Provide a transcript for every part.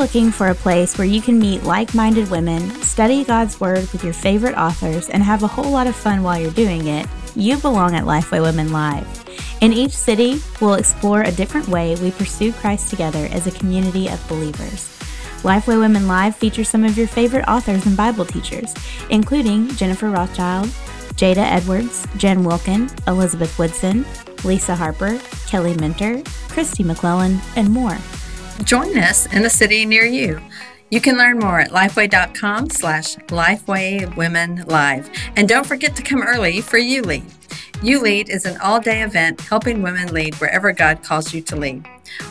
Looking for a place where you can meet like minded women, study God's Word with your favorite authors, and have a whole lot of fun while you're doing it, you belong at Lifeway Women Live. In each city, we'll explore a different way we pursue Christ together as a community of believers. Lifeway Women Live features some of your favorite authors and Bible teachers, including Jennifer Rothschild, Jada Edwards, Jen Wilkin, Elizabeth Woodson, Lisa Harper, Kelly Minter, Kristi McLelland, and more. Join us in a city near you. You can learn more at lifeway.com slash lifeway women live. And don't forget to come early for You Lead. You Lead is an all day event helping women lead wherever God calls you to lead.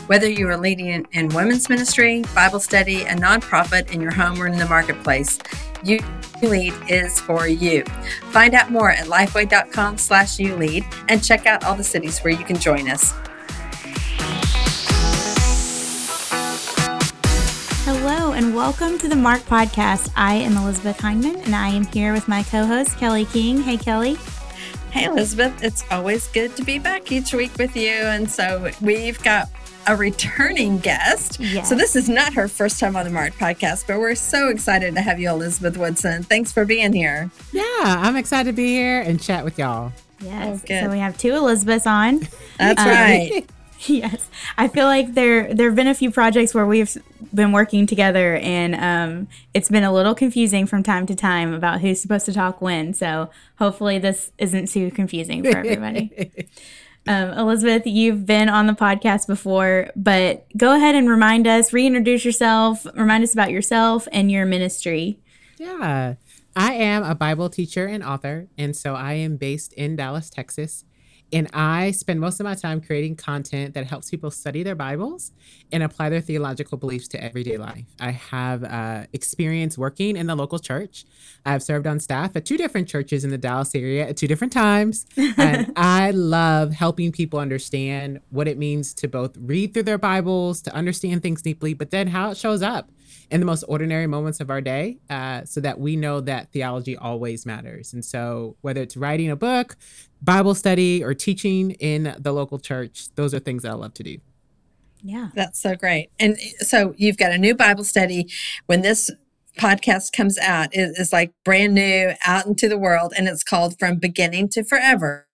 Whether you are leading in, in women's ministry, Bible study, a nonprofit, in your home, or in the marketplace, You Lead is for you. Find out more at lifeway.com slash you lead and check out all the cities where you can join us. And welcome to the Marked Podcast. I am Elizabeth Hyndman, and I am here with my co host, Kelly King. Hey, Kelly. Hey, Elizabeth. It's always good to be back each week with you. And so we've got a returning guest. Yes. So this is not her first time on the Marked podcast, but we're so excited to have you, Elizabeth Woodson. Thanks for being here. Yeah, I'm excited to be here and chat with y'all. Yes. Oh, so we have two Elizabeths on. That's um, right. yes, I feel like there there have been a few projects where we've been working together, and um, it's been a little confusing from time to time about who's supposed to talk when. So hopefully, this isn't too confusing for everybody. um, Elizabeth, you've been on the podcast before, but go ahead and remind us, reintroduce yourself, remind us about yourself and your ministry. Yeah. I am a Bible teacher and author, and so I am based in Dallas, Texas. And I spend most of my time creating content that helps people study their Bibles and apply their theological beliefs to everyday life. I have uh, experience working in the local church. I've served on staff at two different churches in the Dallas area at two different times. and I love helping people understand what it means to both read through their Bibles, to understand things deeply, but then how it shows up in the most ordinary moments of our day uh, so that we know that theology always matters. And so, whether it's writing a book, Bible study, or teaching in the local church, those are things that I love to do. Yeah. That's so great. And so, you've got a new Bible study. When this podcast comes out, it is like brand new out into the world, and it's called From Beginning to Forever.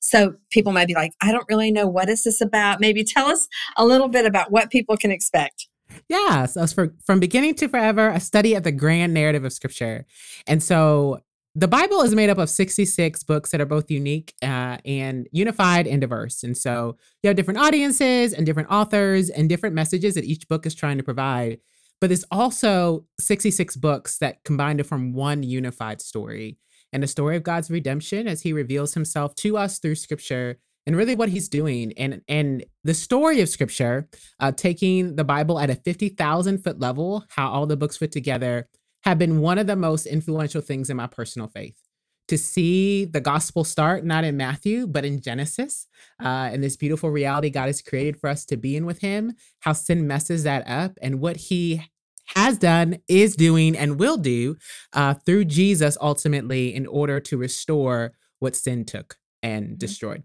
So people might be like, I don't really know what is this about. Maybe tell us a little bit about what people can expect. Yeah. So it's for, from beginning to forever, a study of the grand narrative of scripture. And so the Bible is made up of 66 books that are both unique uh, and unified and diverse. And so you have different audiences and different authors and different messages that each book is trying to provide. But there's also 66 books that combine to form one unified story and the story of God's redemption as he reveals himself to us through scripture and really what he's doing and and the story of scripture uh, taking the bible at a 50000 foot level how all the books fit together have been one of the most influential things in my personal faith to see the gospel start not in matthew but in genesis uh, and this beautiful reality god has created for us to be in with him how sin messes that up and what he has done is doing and will do uh, through jesus ultimately in order to restore what sin took and mm-hmm. destroyed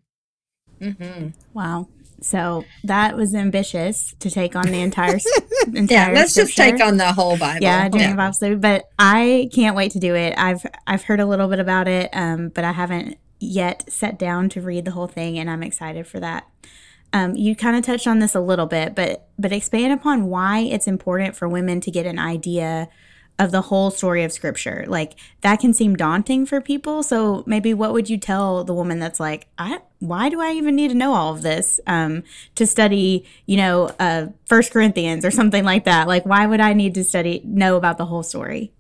Mm-hmm. Wow. So that was ambitious to take on the entire. entire yeah, let's scripture. just take on the whole Bible. Yeah, doing yeah. Bible study, but I can't wait to do it. I've I've heard a little bit about it, um, but I haven't yet sat down to read the whole thing, and I'm excited for that. Um, you kind of touched on this a little bit, but but expand upon why it's important for women to get an idea of the whole story of scripture. Like that can seem daunting for people. So maybe what would you tell the woman that's like, I why do I even need to know all of this um, to study, you know, uh, First Corinthians or something like that? Like, why would I need to study know about the whole story?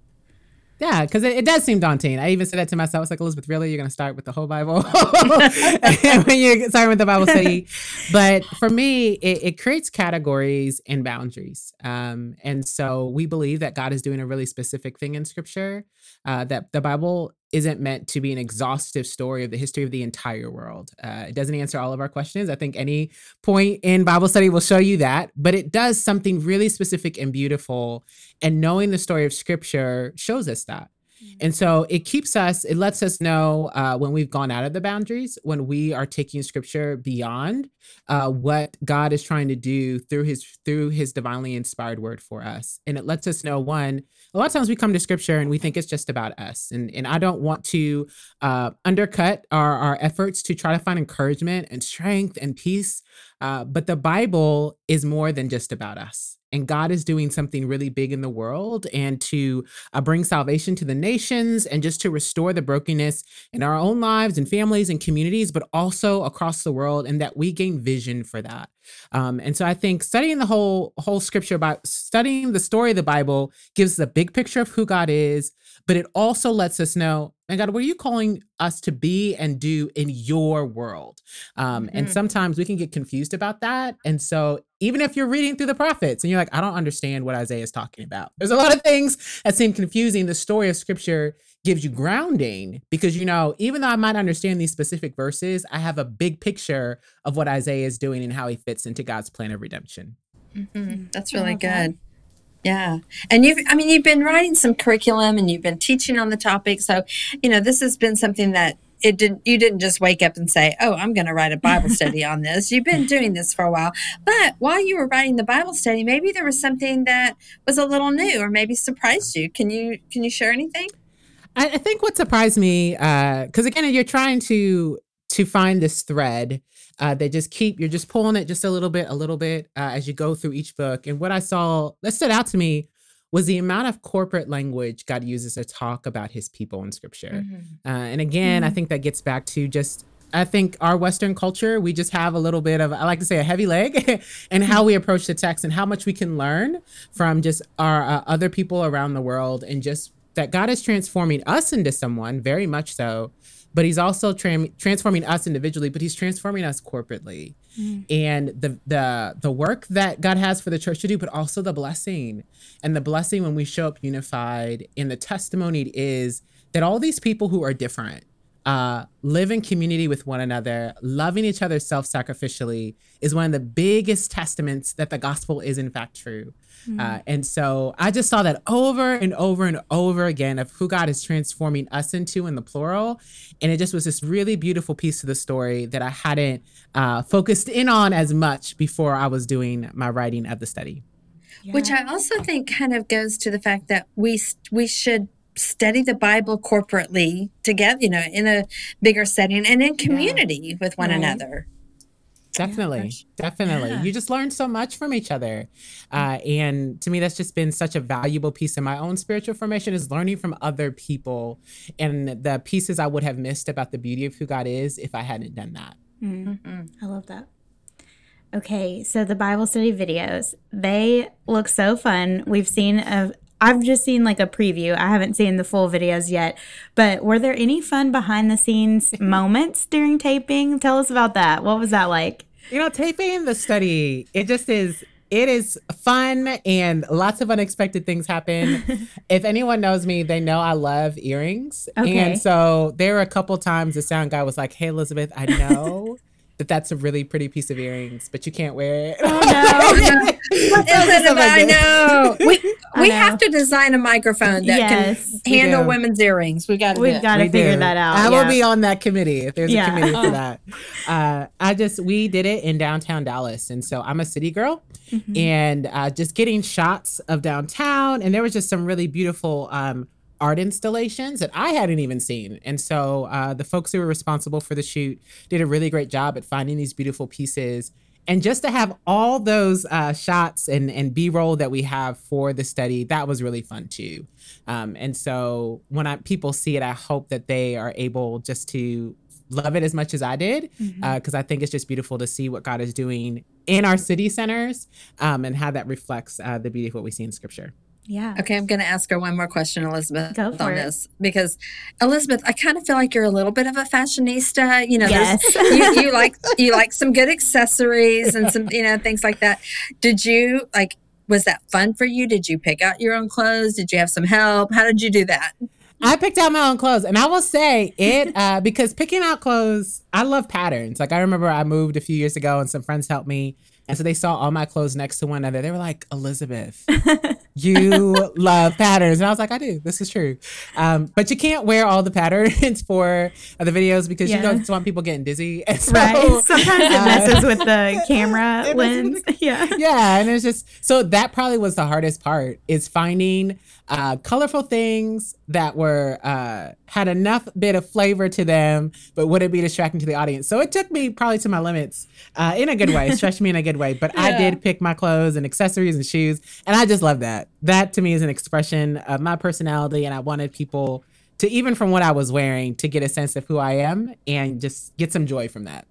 Yeah, because it, it, does seem daunting. I even said that to myself. I was like, Elizabeth, really? You're going to start with the whole Bible when you start with the Bible study? But for me, it, it creates categories and boundaries. Um, and so we believe that God is doing a really specific thing in Scripture, uh, that the Bible isn't meant to be an exhaustive story of the history of the entire world. Uh, it doesn't answer all of our questions. I think any point in Bible study will show you that, but it does something really specific and beautiful. And knowing the story of Scripture shows us that. And so it keeps us, it lets us know uh, when we've gone out of the boundaries, when we are taking scripture beyond uh, what God is trying to do through his through his divinely inspired word for us. And it lets us know one, a lot of times we come to scripture and we think it's just about us. And, and I don't want to uh, undercut our, our efforts to try to find encouragement and strength and peace. Uh, but the Bible is more than just about us and God is doing something really big in the world and to uh, bring salvation to the nations and just to restore the brokenness in our own lives and families and communities, but also across the world, and that we gain vision for that. Um, and so I think studying the whole whole scripture about studying the story of the Bible gives us a big picture of who God is, but it also lets us know, and God, what are you calling us to be and do in your world? Um, mm-hmm. And sometimes we can get confused about that. And so even if you're reading through the prophets and you're like, I don't understand what Isaiah is talking about, there's a lot of things that seem confusing. The story of scripture gives you grounding because you know even though i might understand these specific verses i have a big picture of what isaiah is doing and how he fits into god's plan of redemption mm-hmm. mm-hmm. that's really good that. yeah and you've i mean you've been writing some curriculum and you've been teaching on the topic so you know this has been something that it didn't you didn't just wake up and say oh i'm going to write a bible study on this you've been doing this for a while but while you were writing the bible study maybe there was something that was a little new or maybe surprised you can you can you share anything I, I think what surprised me, uh, because uh, again, you're trying to to find this thread. Uh, they just keep you're just pulling it just a little bit, a little bit uh, as you go through each book. And what I saw that stood out to me was the amount of corporate language God uses to talk about His people in Scripture. Mm-hmm. Uh, and again, mm-hmm. I think that gets back to just I think our Western culture, we just have a little bit of, I like to say, a heavy leg and how we approach the text and how much we can learn from just our uh, other people around the world and just that God is transforming us into someone, very much so, but He's also tra- transforming us individually, but He's transforming us corporately. Mm. And the the the work that God has for the church to do, but also the blessing and the blessing when we show up unified. And the testimony is that all these people who are different uh, live in community with one another, loving each other self sacrificially is one of the biggest testaments that the gospel is in fact true. Mm-hmm. Uh, and so I just saw that over and over and over again of who God is transforming us into in the plural. And it just was this really beautiful piece of the story that I hadn't uh, focused in on as much before I was doing my writing of the study. Yeah. Which I also think kind of goes to the fact that we we should study the Bible corporately together, you know, in a bigger setting and in community yeah. with one right. another. Definitely, yeah, definitely. Yeah. You just learn so much from each other, uh, and to me, that's just been such a valuable piece in my own spiritual formation is learning from other people and the pieces I would have missed about the beauty of who God is if I hadn't done that. Mm-hmm. mm-hmm. I love that. Okay, so the Bible study videos, they look so fun. We've seen a I've just seen like a preview. I haven't seen the full videos yet. But were there any fun behind the scenes moments during taping? Tell us about that. What was that like? You know, taping the study, it just is it is fun and lots of unexpected things happen. if anyone knows me, they know I love earrings. Okay. And so there were a couple times the sound guy was like, Hey Elizabeth, I know that that's a really pretty piece of earrings, but you can't wear it. Oh no! what is it I know. We we know. have to design a microphone that yes, can handle women's earrings. We got we've got to figure do. that out. I yeah. will be on that committee if there's yeah. a committee for that. Uh, I just we did it in downtown Dallas, and so I'm a city girl, mm-hmm. and uh, just getting shots of downtown, and there was just some really beautiful. Um, art installations that I hadn't even seen. And so uh, the folks who were responsible for the shoot did a really great job at finding these beautiful pieces. And just to have all those uh, shots and, and B roll that we have for the study, that was really fun too. Um, and so when I, people see it, I hope that they are able just to love it as much as I did, because mm-hmm. uh, I think it's just beautiful to see what God is doing in our city centers um, and how that reflects uh, the beauty of what we see in Scripture. Yeah. Okay, I'm going to ask her one more question, Elizabeth, Go for on it. this because Elizabeth, I kind of feel like you're a little bit of a fashionista. You know, Yes. you, you like you like some good accessories and some you know things like that. Did you like? Was that fun for you? Did you pick out your own clothes? Did you have some help? How did you do that? I picked out my own clothes, and I will say it uh, because picking out clothes, I love patterns. Like I remember I moved a few years ago, and some friends helped me, and so they saw all my clothes next to one another. They were like, "Elizabeth, you love patterns," and I was like, "I do. This is true." Um, but you can't wear all the patterns for the videos because you don't want people getting dizzy. And so, Right. Sometimes it uh, messes with the camera lens. with Yeah. yeah and it's just so that probably was the hardest part is finding uh colorful things that were uh had enough bit of flavor to them but wouldn't be distracting to the audience? So it took me probably to my limits uh in a good way. It stretched me in a good way. But i did pick my clothes and accessories and shoes and i just love that. That to me is an expression of my personality and i wanted people to even from what i was wearing to get a sense of who i am and just get some joy from that.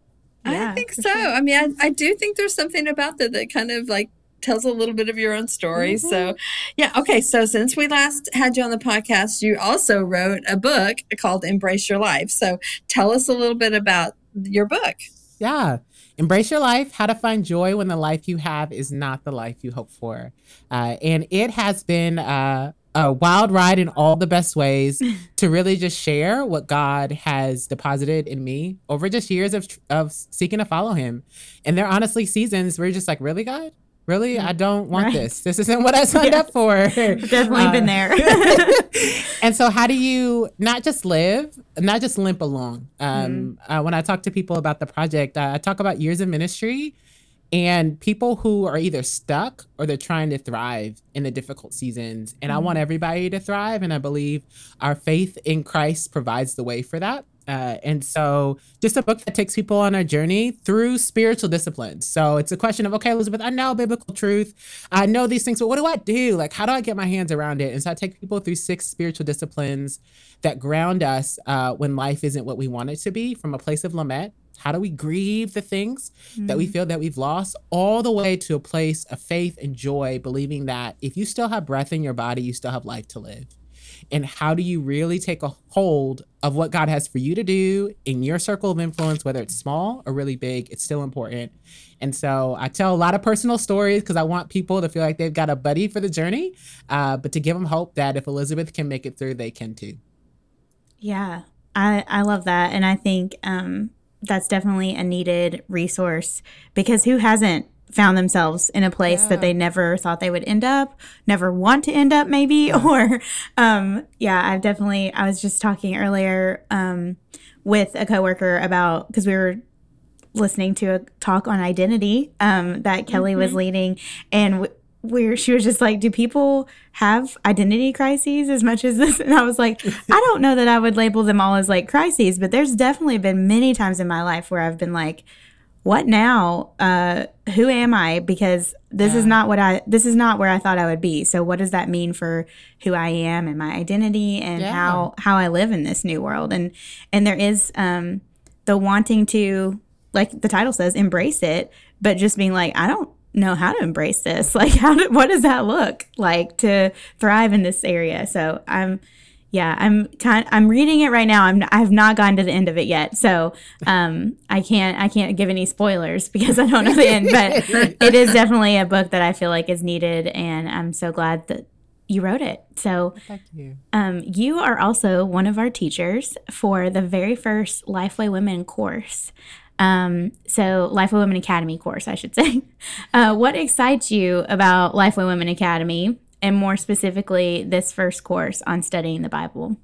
Yeah, I think so. sure. I mean, I, I do think there's something about that that kind of like tells a little bit of your own story. Mm-hmm. So, yeah. Okay. So, since we last had you on the podcast, you also wrote a book called Embrace Your Life. So, tell us a little bit about your book. Yeah. Embrace your life, how to find joy when the life you have is not the life you hope for. Uh, and it has been uh, a wild ride in all the best ways to really just share what God has deposited in me over just years of, of seeking to follow Him. And there are honestly seasons where you're just like, really, God? Really? I don't want Right. this. This isn't what I signed Yeah. up for. I've definitely been there. and so how do you not just live not just limp along um, uh, when i talk to people about the project uh, i talk about years of ministry and people who are either stuck or they're trying to thrive in the difficult seasons and i want everybody to thrive and i believe our faith in christ provides the way for that uh, and so just a book that takes people on a journey through spiritual disciplines so it's a question of okay elizabeth i know biblical truth. I know these things but what do i do? Like how do i get my hands around it? And so i take people through six spiritual disciplines that ground us uh, when life isn't what we want it to be from a place of lament. How do we grieve the things that we feel that we've lost all the way to a place of faith and joy believing that if you still have breath in your body you still have life to live and how do you really take a hold of what God has for you to do in your circle of influence, whether it's small or really big, it's still important. And so I tell a lot of personal stories because I want people to feel like they've got a buddy for the journey, uh, but to give them hope that if Elizabeth can make it through, they can too. Yeah, I I love that, and I think um, that's definitely a needed resource because who hasn't found themselves in a place Yeah. that they never thought they would end up, never want to end up, maybe, or um, yeah, I've definitely. I was just talking earlier um, with a coworker about because we were listening to a talk on identity um, that Kelly was leading, and w- where she was just like, "Do people have identity crises as much as this?" And I was like, "I don't know that I would label them all as like crises, but there's definitely been many times in my life where I've been like." What now? Uh, who am I? Because this is not what I. This is not where I thought I would be. So, what does that mean for who I am and my identity and Yeah. how how I live in this new world? And and there is um, the wanting to like the title says embrace it but just being like i don't know how to embrace this like how do, what does that look like to thrive in this area so i'm yeah i'm kind i'm reading it right now i'm i've not gotten to the end of it yet so um i can't i can't give any spoilers because i don't know the end but it is definitely a book that i feel like is needed and i'm so glad that you wrote it so Thank you. um, you are also one of our teachers for the very first Lifeway Women course. Um, so, Lifeway Women Academy course, I should say. Uh, what excites you about Lifeway Women Academy, and more specifically, this first course on studying the Bible?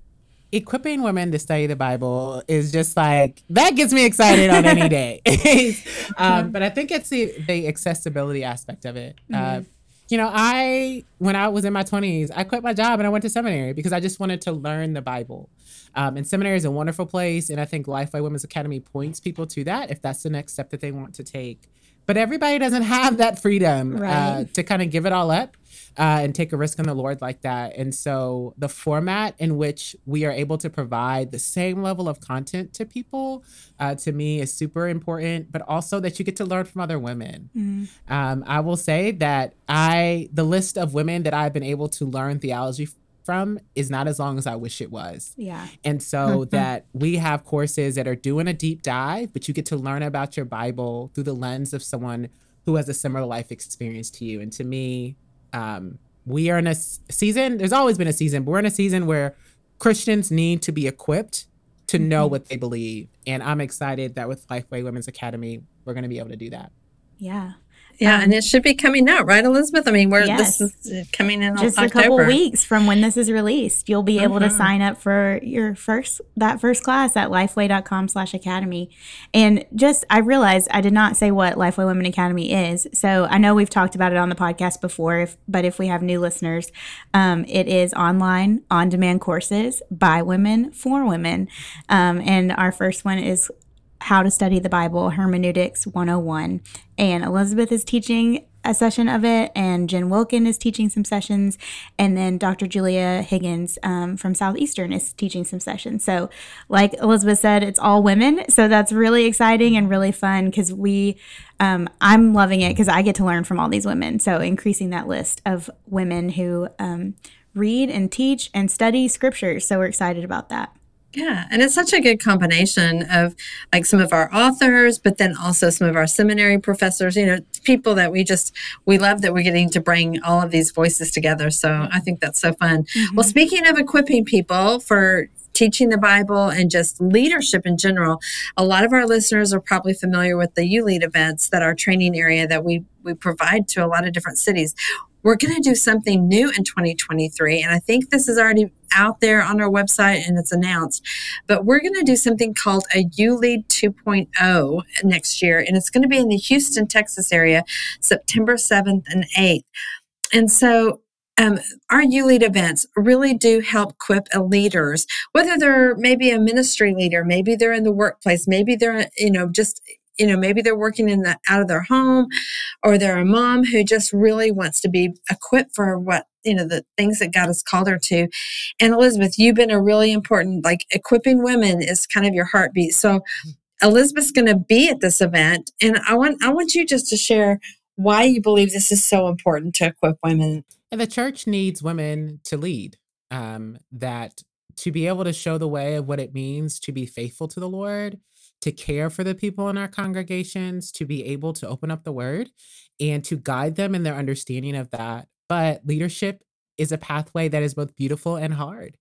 equipping women to study the Bible is just like that gets me excited on any day. um, but I think it's the, the accessibility aspect of it. Uh, you know, I when I was in my twenties, I quit my job and I went to seminary because I just wanted to learn the Bible. Um, and seminary is a wonderful place, and I think Lifeway Women's Academy points people to that if that's the next step that they want to take. but everybody doesn't have that freedom uh, to kind of give it all up uh, and take a risk on the Lord like that. And so the format in which we are able to provide the same level of content to people, uh, to me, is super important. But also that you get to learn from other women. Mm. Um, I will say that I the list of women that I've been able to learn theology from is not as long as I wish it was. Yeah. And so that we have courses that are doing a deep dive, but you get to learn about your Bible through the lens of someone who has a similar life experience to you. And to me, um, we are in a season, there's always been a season, but we're in a season where Christians need to be equipped to know what they believe. And I'm excited that with Lifeway Women's Academy, we're going to be able to do that. Yeah. Yeah, Um, and it should be coming out, right, Elizabeth? I mean, we're Yes. this is uh, coming in just October. a couple weeks from when this is released you'll be able to Mhm. sign up for your first that first class at lifeway.com slash academy and just i realized i did not say what lifeway women academy is so i know we've talked about it on the podcast before if, but if we have new listeners um, it is online on-demand courses by women for women um, and our first one is how to study the Bible, Hermeneutics 101. And Elizabeth is teaching a session of it, and Jen Wilkin is teaching some sessions, and then Dr. Julia Higgins um, from Southeastern is teaching some sessions. So, like Elizabeth said, it's all women. So that's really exciting and really fun because we, um, I'm loving it because I get to learn from all these women. So, increasing that list of women who um, read and teach and study scriptures. So, we're excited about that. Yeah, and it's such a good combination of like some of our authors, but then also some of our seminary professors, you know, people that we just we love that we're getting to bring all of these voices together. So I think that's so fun. Well, mm-hmm. speaking of equipping people for teaching the Bible and just leadership in general, a lot of our listeners are probably familiar with the U Lead events that our training area that we we provide to a lot of different cities. We're going to do something new in 2023, and I think this is already out there on our website and it's announced. But we're going to do something called a ULEAD 2.0 next year, and it's going to be in the Houston, Texas area, September 7th and 8th. And so um, our ULEAD events really do help equip leaders, whether they're maybe a ministry leader, maybe they're in the workplace, maybe they're, you know, just, you know, maybe they're working in the out of their home, or they're a mom who just really wants to be equipped for what, you know, the things that God has called her to. And Elizabeth, you've been a really important, like equipping women is kind of your heartbeat. So Elizabeth's going to be at this event, and I want I want you just to share why you believe this is so important to equip women. And the church needs women to lead, um, that to be able to show the way of what it means to be faithful to the Lord, to care for the people in our congregations, to be able to open up the word and to guide them in their understanding of that. But leadership is a pathway that is both beautiful and hard.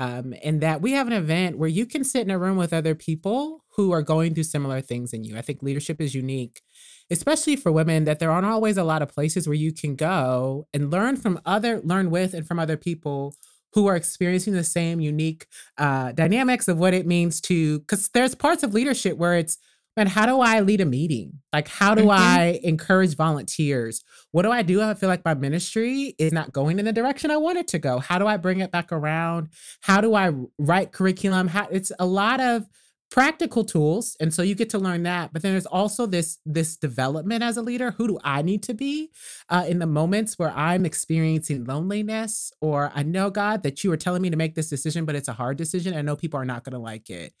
Um, and that we have an event where you can sit in a room with other people who are going through similar things in you. I think leadership is unique especially for women that there aren't always a lot of places where you can go and learn from other learn with and from other people who are experiencing the same unique uh, dynamics of what it means to because there's parts of leadership where it's man how do i lead a meeting? Like how do Mhm. i encourage volunteers? What do i do i feel like my ministry is not going in the direction i want it to go? How do i bring it back around? How do i write curriculum? How it's a lot of practical tools and so you get to learn that but then there's also this this development as a leader. Who do i need to be uh, in the moments where i'm experiencing loneliness or i know god that you are telling me to make this decision but it's a hard decision i know people are not going to like it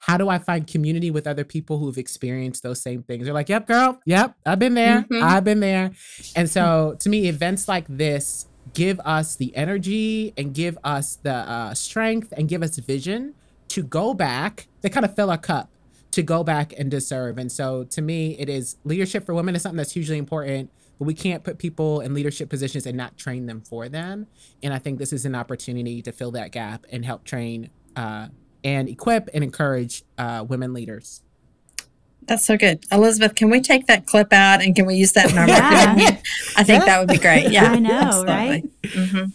how do i find community with other people who've experienced those same things? They're like yep girl. Yep. I've been there. Mhm. i've been there. And so to me events like this give us the energy and give us the uh, strength and give us vision to go back. They kind of fill our cup to go back and to serve and so to me it is leadership for women is something that's hugely important but we can't put people in leadership positions and not train them for them. And i think this is an opportunity to fill that gap and help train uh, and equip and encourage uh, women leaders That's so good, Elizabeth. Can we take that clip out and can we use that in our Yeah. I think Yeah. that would be great. Yeah, I know, absolutely. right? Mhm.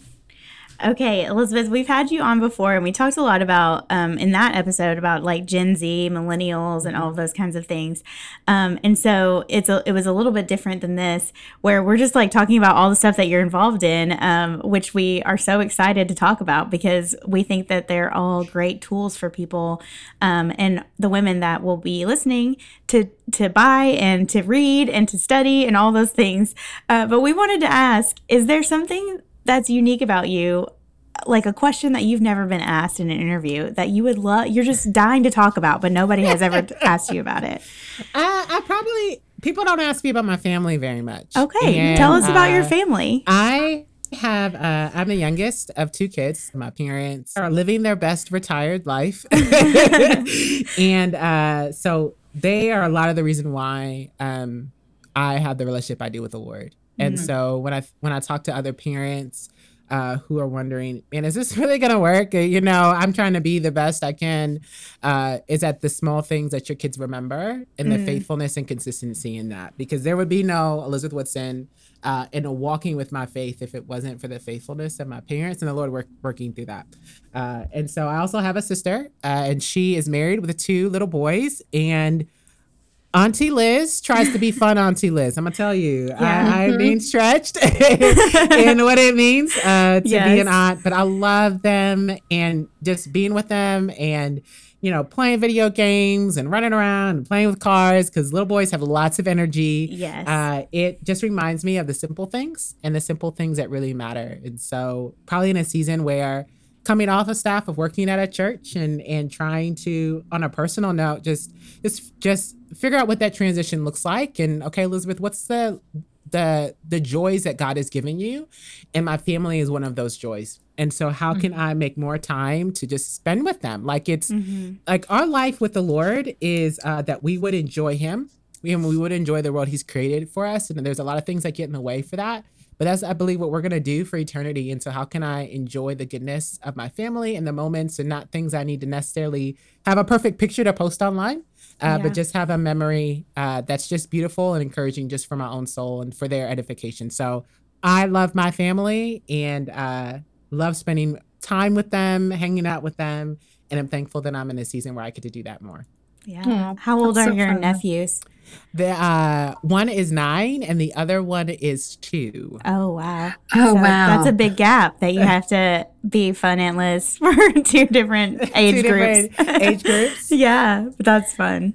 Okay, Elizabeth, we've had you on before, and we talked a lot about um, in that episode about like Gen Z, millennials, and all of those kinds of things. Um, and so it's a, it was a little bit different than this, where we're just like talking about all the stuff that you're involved in, um, which we are so excited to talk about because we think that they're all great tools for people um, and the women that will be listening to to buy and to read and to study and all those things. Uh, but we wanted to ask: Is there something that's unique about you like a question that you've never been asked in an interview that you would love you're just dying to talk about but nobody has ever asked you about it I, I probably people don't ask me about my family very much okay And, tell us about your uh, family I have uh, I'm the youngest of two kids. My parents are living their best retired life, and uh, so they are a lot of the reason why um, I have the relationship I do with the Lord. And Mhm. so when I when I talk to other parents uh, who are wondering, man, is this really gonna work? Uh, You know, I'm trying to be the best I can. Uh, is that the small things that your kids remember and the Mm. faithfulness and consistency in that? Because there would be no Elizabeth Woodson uh, in a walking with my faith if it wasn't for the faithfulness of my parents and the Lord work, working through that. Uh, and so I also have a sister, uh, and she is married with two little boys. And Auntie Liz tries to be fun, Auntie Liz. I'm gonna tell you, Yeah. I, I'm being stretched in what it means uh, to be an aunt. But I love them and just being with them and you know playing video games and running around and playing with cars because little boys have lots of energy. yes Uh, it just reminds me of the simple things and the simple things that really matter. And so, probably in a season where coming off a staff of working at a church and and trying to, on a personal note, just just just figure out what that transition looks like. And okay, Elizabeth, what's the the the joys that God has given you? And my family is one of those joys. And so, how can I make more time to just spend with them? Like it's Mhm. like our life with the Lord is uh, that we would enjoy Him, and we would enjoy the world He's created for us. And there's a lot of things that get in the way for that. But that's, I believe, what we're gonna do for eternity. And so, how can I enjoy the goodness of my family and the moments, and not things I need to necessarily have a perfect picture to post online, uh, Yeah. but just have a memory uh, that's just beautiful and encouraging, just for my own soul and for their edification. So, I love my family and uh, love spending time with them, hanging out with them, and I'm thankful that I'm in a season where I get to do that more. yeah Aw, how old that's are so your fun. nephews The uh, one is nine, and the other one is two. oh wow Oh, So wow. that's a big gap that you have to be fun Aunt Liz for two different age Two groups different age groups. yeah but that's fun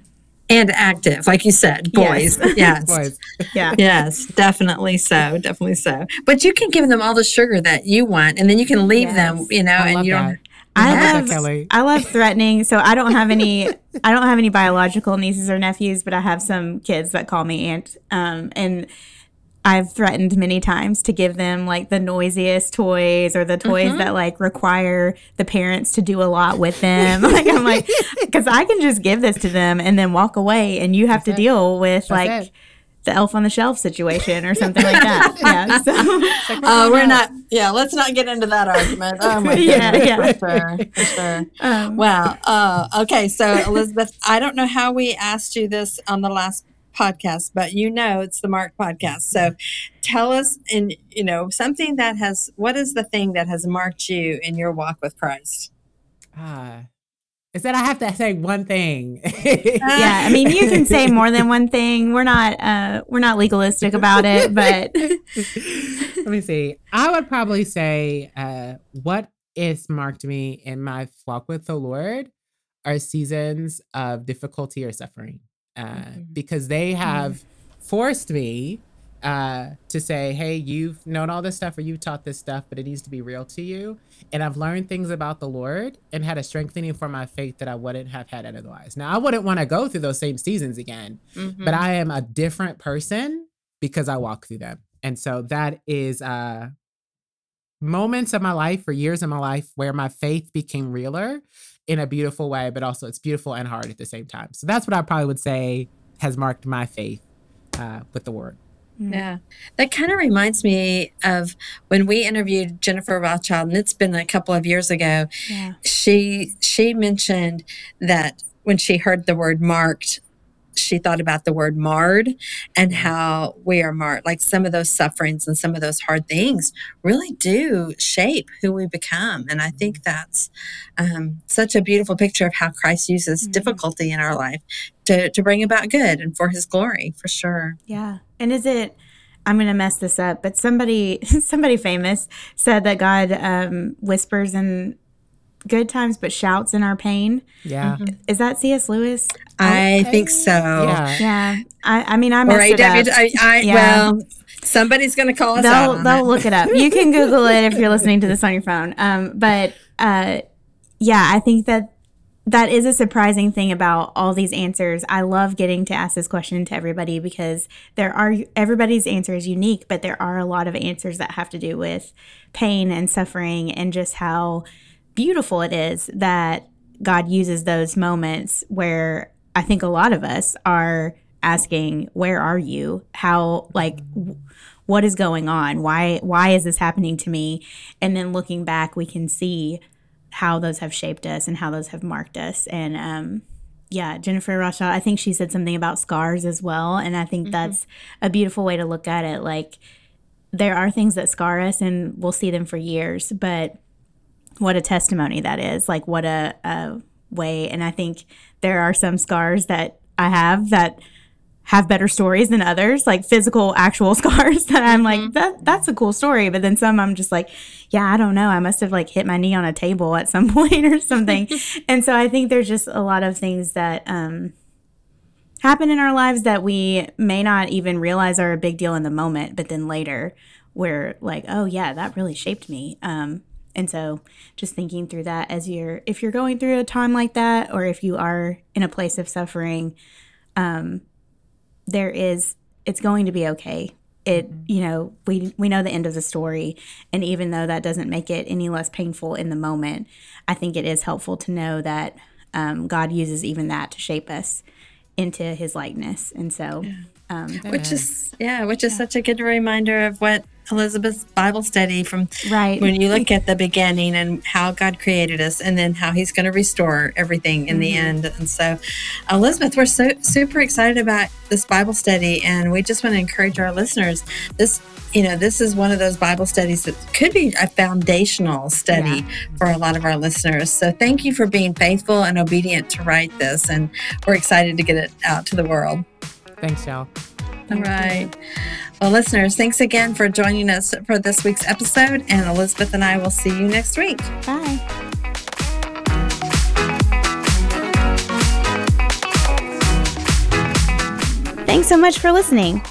and active, like you said, boys. Yes. Boys. yeah Yes, definitely so. Definitely so. But you can give them all the sugar that you want, and then you can leave them, you know, I and love you that. I love love Kelly. I love threatening. So I don't have any I don't have any biological nieces or nephews, but I have some kids that call me aunt. Um, and I've threatened many times to give them like the noisiest toys or the toys that like require the parents to do a lot with them. like I'm like, because I can just give this to them and then walk away, and you have to it. deal with That's like it. The elf on the shelf situation or something like that. yeah. So Oh, we're not. Yeah, let's not get into that argument. Oh my Yeah, goodness, yeah. for sure, for sure. um, Wow. Uh, okay, so Elizabeth, I don't know how we asked you this on the last podcast, but you know it's the Marked podcast. So tell us, in you know, something that has. What is the thing that has marked you in your walk with Christ? Ah, is that I have to say one thing? yeah, I mean, you can say more than one thing. We're not uh, we're not legalistic about it, but Let me see. I would probably say uh, what has marked me in my walk with the Lord are seasons of difficulty or suffering, uh, Mhm. because they have forced me uh, to say, "Hey, you've known all this stuff, or you've taught this stuff, but it needs to be real to you." And I've learned things about the Lord and had a strengthening for my faith that I wouldn't have had otherwise. Now, I wouldn't want to go through those same seasons again, but I am a different person because I walk through them. And so that is uh moments of my life or years of my life where my faith became realer in a beautiful way, but also it's beautiful and hard at the same time. So that's what I probably would say has marked my faith uh, with the word. Mm-hmm. Yeah, that kind of reminds me of when we interviewed Jennifer Rothschild, and it's been a couple of years ago. yeah, She she mentioned that when she heard the word marked, she thought about the word marred and how we are marred. Like some of those sufferings and some of those hard things really do shape who we become. And I think that's um, such a beautiful picture of how Christ uses mm-hmm. difficulty in our life to, to bring about good and for his glory, for sure. Yeah. And is it, I'm going to mess this up, but somebody, somebody famous said that God um, whispers in good times but shouts in our pain. Yeah. Mm-hmm. Is that C.S. Lewis? I, I think so. Yeah. Yeah. I, I mean, I messed or it up. I, I, yeah. Well, somebody's going to call us they'll, out. They'll look it up. You can Google it if you're listening to this on your phone. Um, but uh, yeah, I think that that is a surprising thing about all these answers. I love getting to ask this question to everybody because there are everybody's answer is unique, but there are a lot of answers that have to do with pain and suffering and just how beautiful it is that God uses those moments where I think a lot of us are asking, "Where are you? How like what is going on? Why why is this happening to me?" And then looking back, we can see how those have shaped us and how those have marked us. And um, yeah, Jennifer Rothschild, I think she said something about scars as well, and I think mm-hmm. that's a beautiful way to look at it. Like there are things that scar us, and we'll see them for years, but what a testimony that is. Like what a, a way. And I think there are some scars that I have that have better stories than others, like physical, actual scars that I'm like, mm-hmm. that that's a cool story. But then some I'm just like, yeah, I don't know. I must have like hit my knee on a table at some point or something. and so I think there's just a lot of things that um, happen in our lives that we may not even realize are a big deal in the moment, but then later we're like, oh yeah, that really shaped me. Um, and so just thinking through that as you're if you're going through a time like that or if you are in a place of suffering um there is it's going to be okay it mm-hmm. you know we we know the end of the story and even though that doesn't make it any less painful in the moment i think it is helpful to know that um, god uses even that to shape us into his likeness and so yeah. um, which is yeah which is yeah. such a good reminder of what Elizabeth's Bible study from right when you look at the beginning and how God created us, and then how He's going to restore everything in mm-hmm. the end. And so, Elizabeth, we're so super excited about this Bible study, and we just want to encourage our listeners. This you know, this is one of those Bible studies that could be a foundational study yeah. for a lot of our listeners. So thank you for being faithful and obedient to write this. And we're excited to get it out to the world. Thanks, y'all. All right. Well, listeners, thanks again for joining us for this week's episode. And Elizabeth and I will see you next week. Bye. Thanks so much for listening.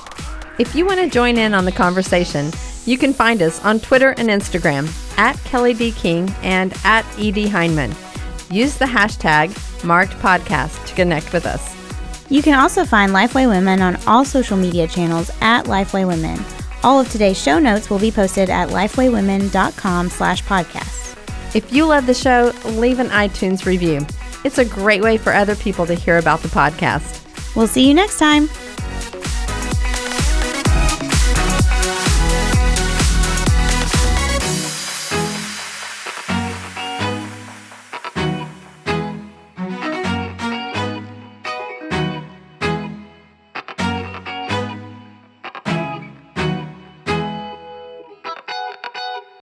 If you want to join in on the conversation, you can find us on Twitter and Instagram at Kelly D. King and at E.D. Hyndman. Use the hashtag marked podcast to connect with us. You can also find Lifeway Women on all social media channels at Lifeway Women. All of today's show notes will be posted at lifewaywomen.com slash podcast. If you love the show, leave an iTunes review. It's a great way for other people to hear about the podcast. We'll see you next time.